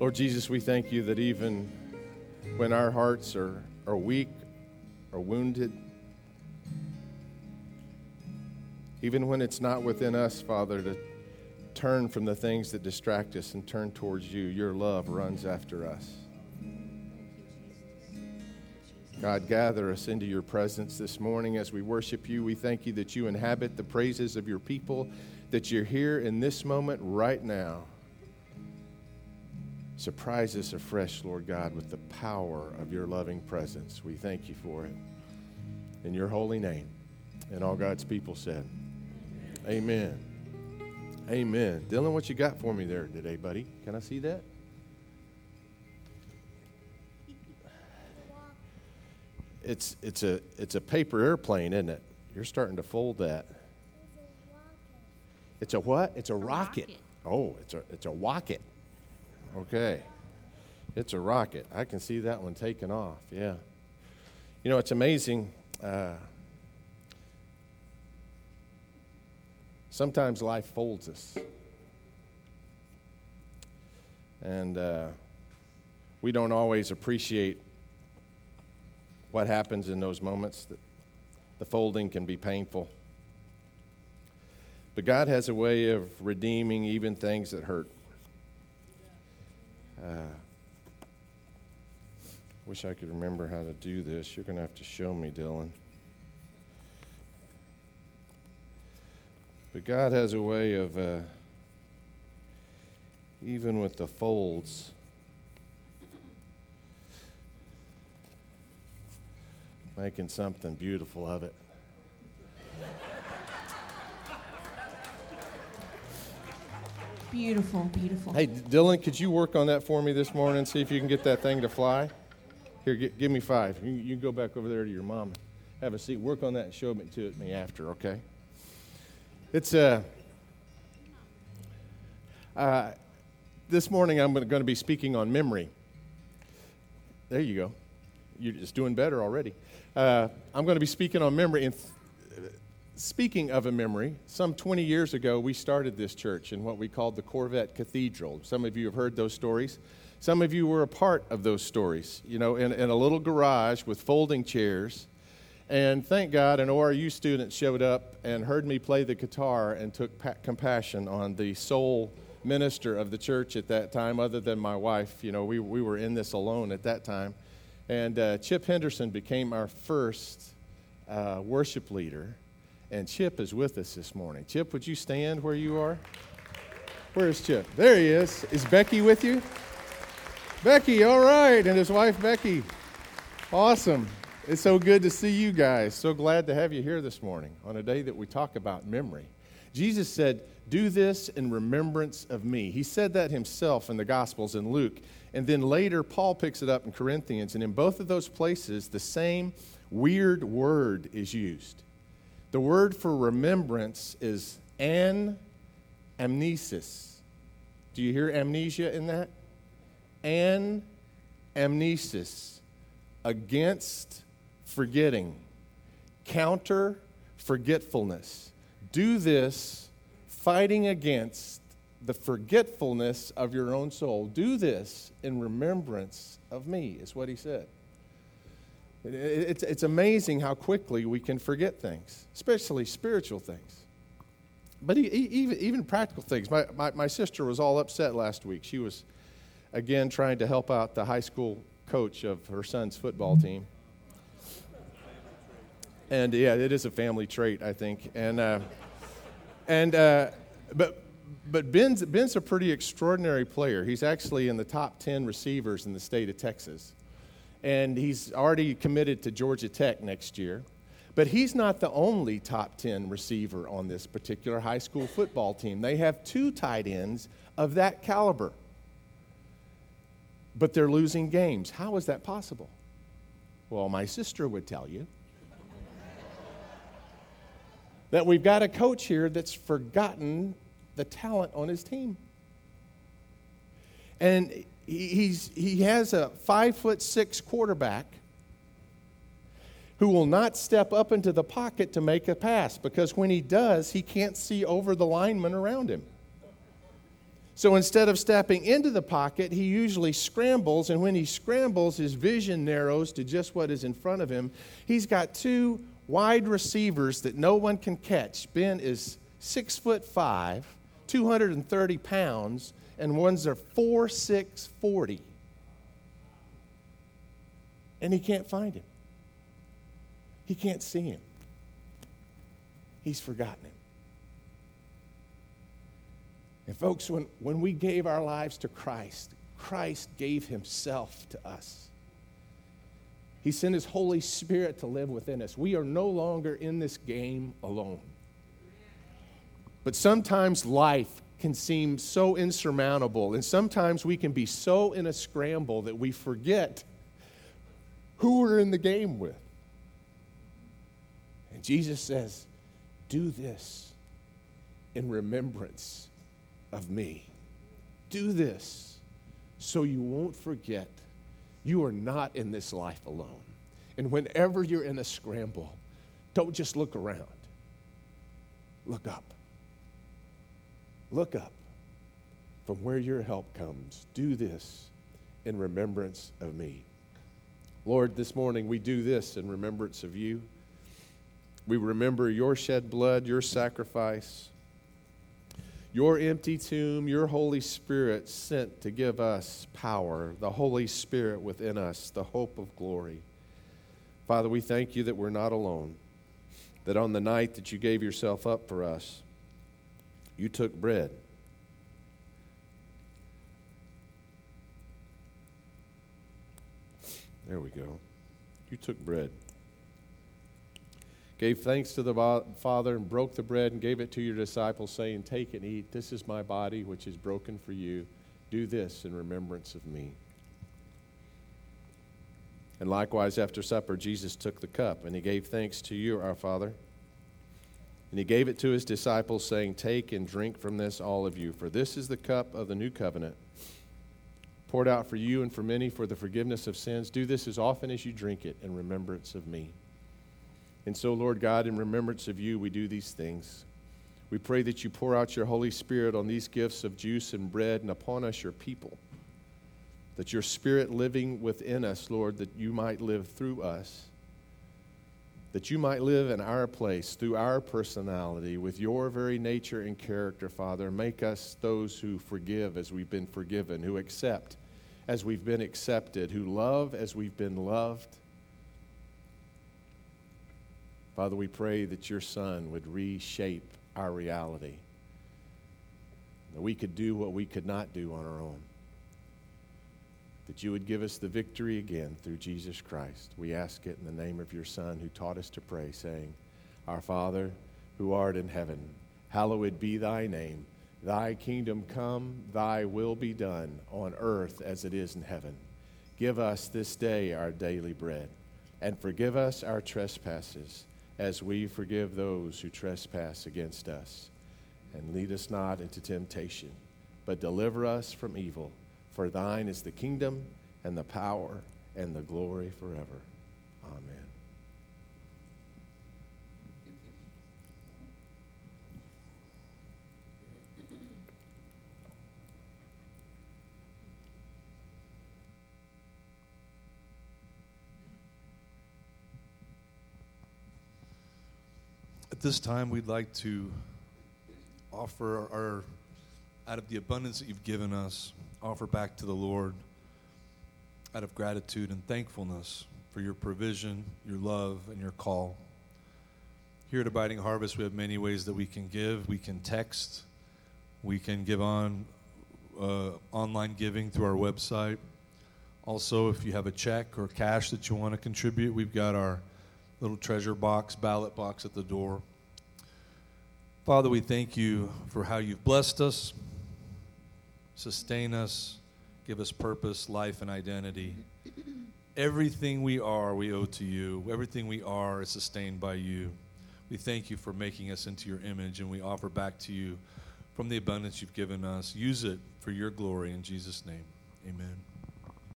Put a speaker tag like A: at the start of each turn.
A: Lord Jesus, we thank you that even when our hearts are, are weak or wounded, even when it's not within us, Father, to turn from the things that distract us and turn towards you, your love runs after us. God, gather us into your presence this morning as we worship you. We thank you that you inhabit the praises of your people, that you're here in this moment right now. Surprise us afresh, Lord God, with the power of your loving presence. We thank you for it. In your holy name. And all God's people said, Amen. Amen. Dylan, what you got for me there today, buddy? Can I see that? It's, it's, a, it's a paper airplane, isn't it? You're starting to fold that. It's a what? It's a, a rocket. rocket. Oh, it's a, it's a rocket. Okay. It's a rocket. I can see that one taking off. Yeah. You know, it's amazing. Uh, sometimes life folds us. And uh, we don't always appreciate what happens in those moments. That the folding can be painful. But God has a way of redeeming even things that hurt. Uh, wish I could remember how to do this. You're going to have to show me, Dylan. But God has a way of, uh, even with the folds, making something beautiful of it.
B: Beautiful, beautiful.
A: Hey, Dylan, could you work on that for me this morning? See if you can get that thing to fly. Here, give me five. You, you go back over there to your mom. Have a seat. Work on that and show it to me after, okay? It's uh, uh, this morning I'm going to be speaking on memory. There you go. You're just doing better already. Uh, I'm going to be speaking on memory. And speaking of a memory, some 20 years ago, we started this church in what we called the Corvette Cathedral. Some of you have heard those stories. Some of you were a part of those stories, you know, in, in a little garage with folding chairs. And thank God, an ORU student showed up and heard me play the guitar and took pa- compassion on the sole minister of the church at that time, other than my wife. You know, we, we were in this alone at that time. And uh, Chip Henderson became our first uh, worship leader. And Chip is with us this morning. Chip, would you stand where you are? Where is Chip? There he is. Is Becky with you? Becky, all right, and his wife Becky. Awesome. It's so good to see you guys. So glad to have you here this morning on a day that we talk about memory. Jesus said, Do this in remembrance of me. He said that himself in the Gospels in Luke. And then later, Paul picks it up in Corinthians. And in both of those places, the same weird word is used. The word for remembrance is an amnesis. Do you hear amnesia in that? An amnesis. Against forgetting. Counter forgetfulness. Do this fighting against the forgetfulness of your own soul. Do this in remembrance of me, is what he said. It's, it's amazing how quickly we can forget things, especially spiritual things. But even, even practical things. My, my, my sister was all upset last week. She was, again, trying to help out the high school coach of her son's football team. And yeah, it is a family trait, I think. And, uh, and uh, but, but Ben's, Ben's a pretty extraordinary player. He's actually in the top 10 receivers in the state of Texas and he's already committed to Georgia Tech next year. But he's not the only top 10 receiver on this particular high school football team. They have two tight ends of that caliber. But they're losing games. How is that possible? Well, my sister would tell you that we've got a coach here that's forgotten the talent on his team. And he's, he has a five foot six quarterback who will not step up into the pocket to make a pass because when he does, he can't see over the lineman around him. So instead of stepping into the pocket, he usually scrambles, and when he scrambles, his vision narrows to just what is in front of him. He's got two wide receivers that no one can catch. Ben is six foot five, 230 pounds, and one's are four, six, 40. And he can't find him. He can't see him. He's forgotten him. And, folks, when, when we gave our lives to Christ, Christ gave himself to us. He sent his Holy Spirit to live within us. We are no longer in this game alone. But sometimes life can seem so insurmountable, and sometimes we can be so in a scramble that we forget who we're in the game with. And Jesus says, Do this in remembrance of me. Do this so you won't forget you are not in this life alone. And whenever you're in a scramble, don't just look around. Look up. Look up from where your help comes. Do this in remembrance of me. Lord, this morning we do this in remembrance of you. We remember your shed blood, your sacrifice your empty tomb, your Holy Spirit sent to give us power, the Holy Spirit within us, the hope of glory. Father, we thank you that we're not alone, that on the night that you gave yourself up for us, you took bread. There we go. You took bread gave thanks to the Father and broke the bread and gave it to your disciples, saying, Take and eat. This is my body, which is broken for you. Do this in remembrance of me. And likewise, after supper, Jesus took the cup and he gave thanks to you, our Father. And he gave it to his disciples, saying, Take and drink from this, all of you, for this is the cup of the new covenant, poured out for you and for many for the forgiveness of sins. Do this as often as you drink it in remembrance of me. And so, Lord God, in remembrance of you, we do these things. We pray that you pour out your Holy Spirit on these gifts of juice and bread and upon us, your people. That your Spirit living within us, Lord, that you might live through us. That you might live in our place through our personality with your very nature and character, Father. Make us those who forgive as we've been forgiven, who accept as we've been accepted, who love as we've been loved Father, we pray that your Son would reshape our reality, that we could do what we could not do on our own, that you would give us the victory again through Jesus Christ. We ask it in the name of your Son who taught us to pray, saying, Our Father, who art in heaven, hallowed be thy name. Thy kingdom come, thy will be done on earth as it is in heaven. Give us this day our daily bread, and forgive us our trespasses as we forgive those who trespass against us. And lead us not into temptation, but deliver us from evil. For thine is the kingdom and the power and the glory forever. Amen.
B: At this time, we'd like to offer our, out of the abundance that you've given us, offer back to the Lord out of gratitude and thankfulness for your provision, your love, and your call. Here at Abiding Harvest, we have many ways that we can give. We can text, we can give on uh, online giving through our website. Also, if you have a check or cash that you want to contribute, we've got our little treasure box, ballot box at the door. Father, we thank you for how you've blessed us, sustain us, give us purpose, life, and identity. Everything we are, we owe to you. Everything we are is sustained by you. We thank you for making us into your image, and we offer back to you from the abundance you've given us. Use it for your glory in Jesus' name. Amen.